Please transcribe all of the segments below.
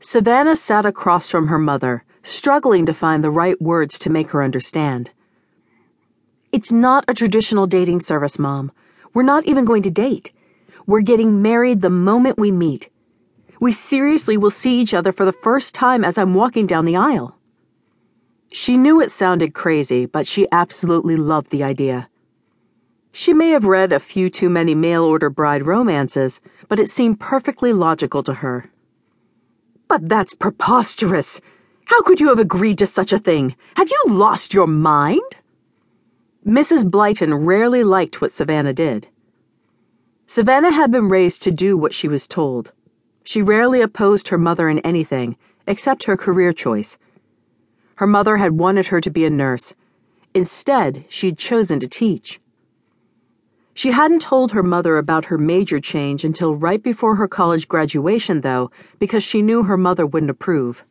Savannah sat across from her mother, struggling to find the right words to make her understand. It's not a traditional dating service, Mom. We're not even going to date. We're getting married the moment we meet. We seriously will see each other for the first time as I'm walking down the aisle. She knew it sounded crazy, but she absolutely loved the idea. She may have read a few too many mail order bride romances, but it seemed perfectly logical to her. But that's preposterous! How could you have agreed to such a thing? Have you lost your mind? Mrs. Blyton rarely liked what Savannah did. Savannah had been raised to do what she was told. She rarely opposed her mother in anything, except her career choice. Her mother had wanted her to be a nurse. Instead, she'd chosen to teach. She hadn't told her mother about her major change until right before her college graduation, though, because she knew her mother wouldn't approve.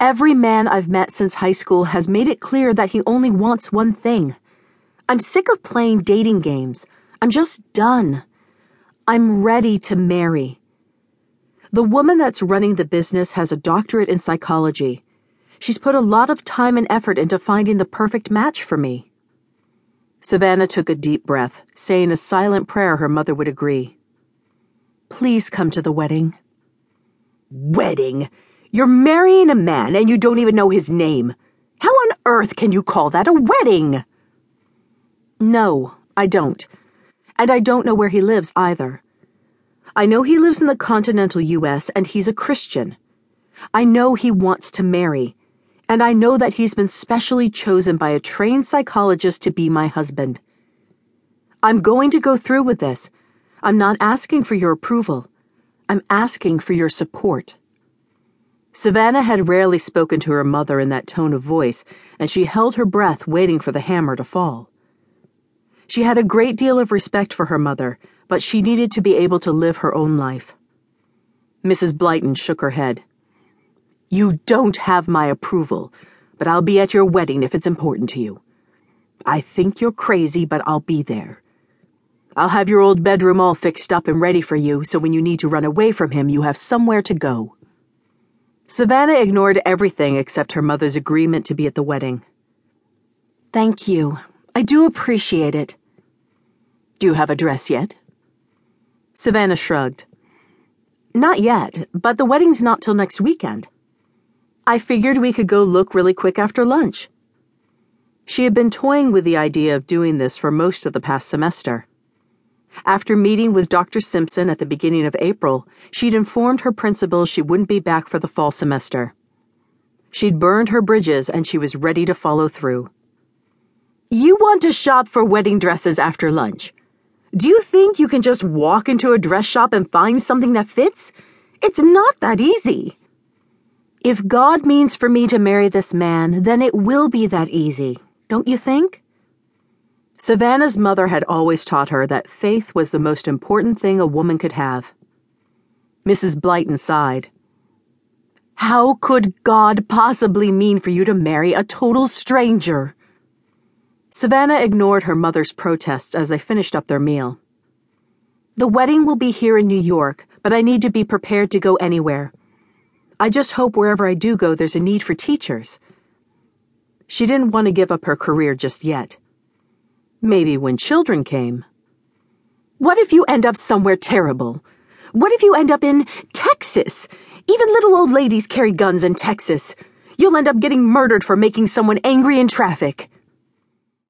Every man I've met since high school has made it clear that he only wants one thing. I'm sick of playing dating games. I'm just done. I'm ready to marry. The woman that's running the business has a doctorate in psychology. She's put a lot of time and effort into finding the perfect match for me. Savannah took a deep breath, saying a silent prayer her mother would agree. Please come to the wedding. Wedding? You're marrying a man and you don't even know his name. How on earth can you call that a wedding? No, I don't. And I don't know where he lives either. I know he lives in the continental U.S. and he's a Christian. I know he wants to marry and I know that he's been specially chosen by a trained psychologist to be my husband. I'm going to go through with this. I'm not asking for your approval. I'm asking for your support. Savannah had rarely spoken to her mother in that tone of voice, and she held her breath waiting for the hammer to fall. She had a great deal of respect for her mother, but she needed to be able to live her own life. Mrs. Blyton shook her head. You don't have my approval, but I'll be at your wedding if it's important to you. I think you're crazy, but I'll be there. I'll have your old bedroom all fixed up and ready for you, so when you need to run away from him, you have somewhere to go. Savannah ignored everything except her mother's agreement to be at the wedding. Thank you. I do appreciate it. Do you have a dress yet? Savannah shrugged. Not yet, but the wedding's not till next weekend. I figured we could go look really quick after lunch. She had been toying with the idea of doing this for most of the past semester. After meeting with Dr. Simpson at the beginning of April, she'd informed her principal she wouldn't be back for the fall semester. She'd burned her bridges and she was ready to follow through. You want to shop for wedding dresses after lunch? Do you think you can just walk into a dress shop and find something that fits? It's not that easy. If God means for me to marry this man, then it will be that easy, don't you think? Savannah's mother had always taught her that faith was the most important thing a woman could have. Mrs. Blyton sighed. How could God possibly mean for you to marry a total stranger? Savannah ignored her mother's protests as they finished up their meal. The wedding will be here in New York, but I need to be prepared to go anywhere. I just hope wherever I do go, there's a need for teachers. She didn't want to give up her career just yet. Maybe when children came. What if you end up somewhere terrible? What if you end up in Texas? Even little old ladies carry guns in Texas. You'll end up getting murdered for making someone angry in traffic.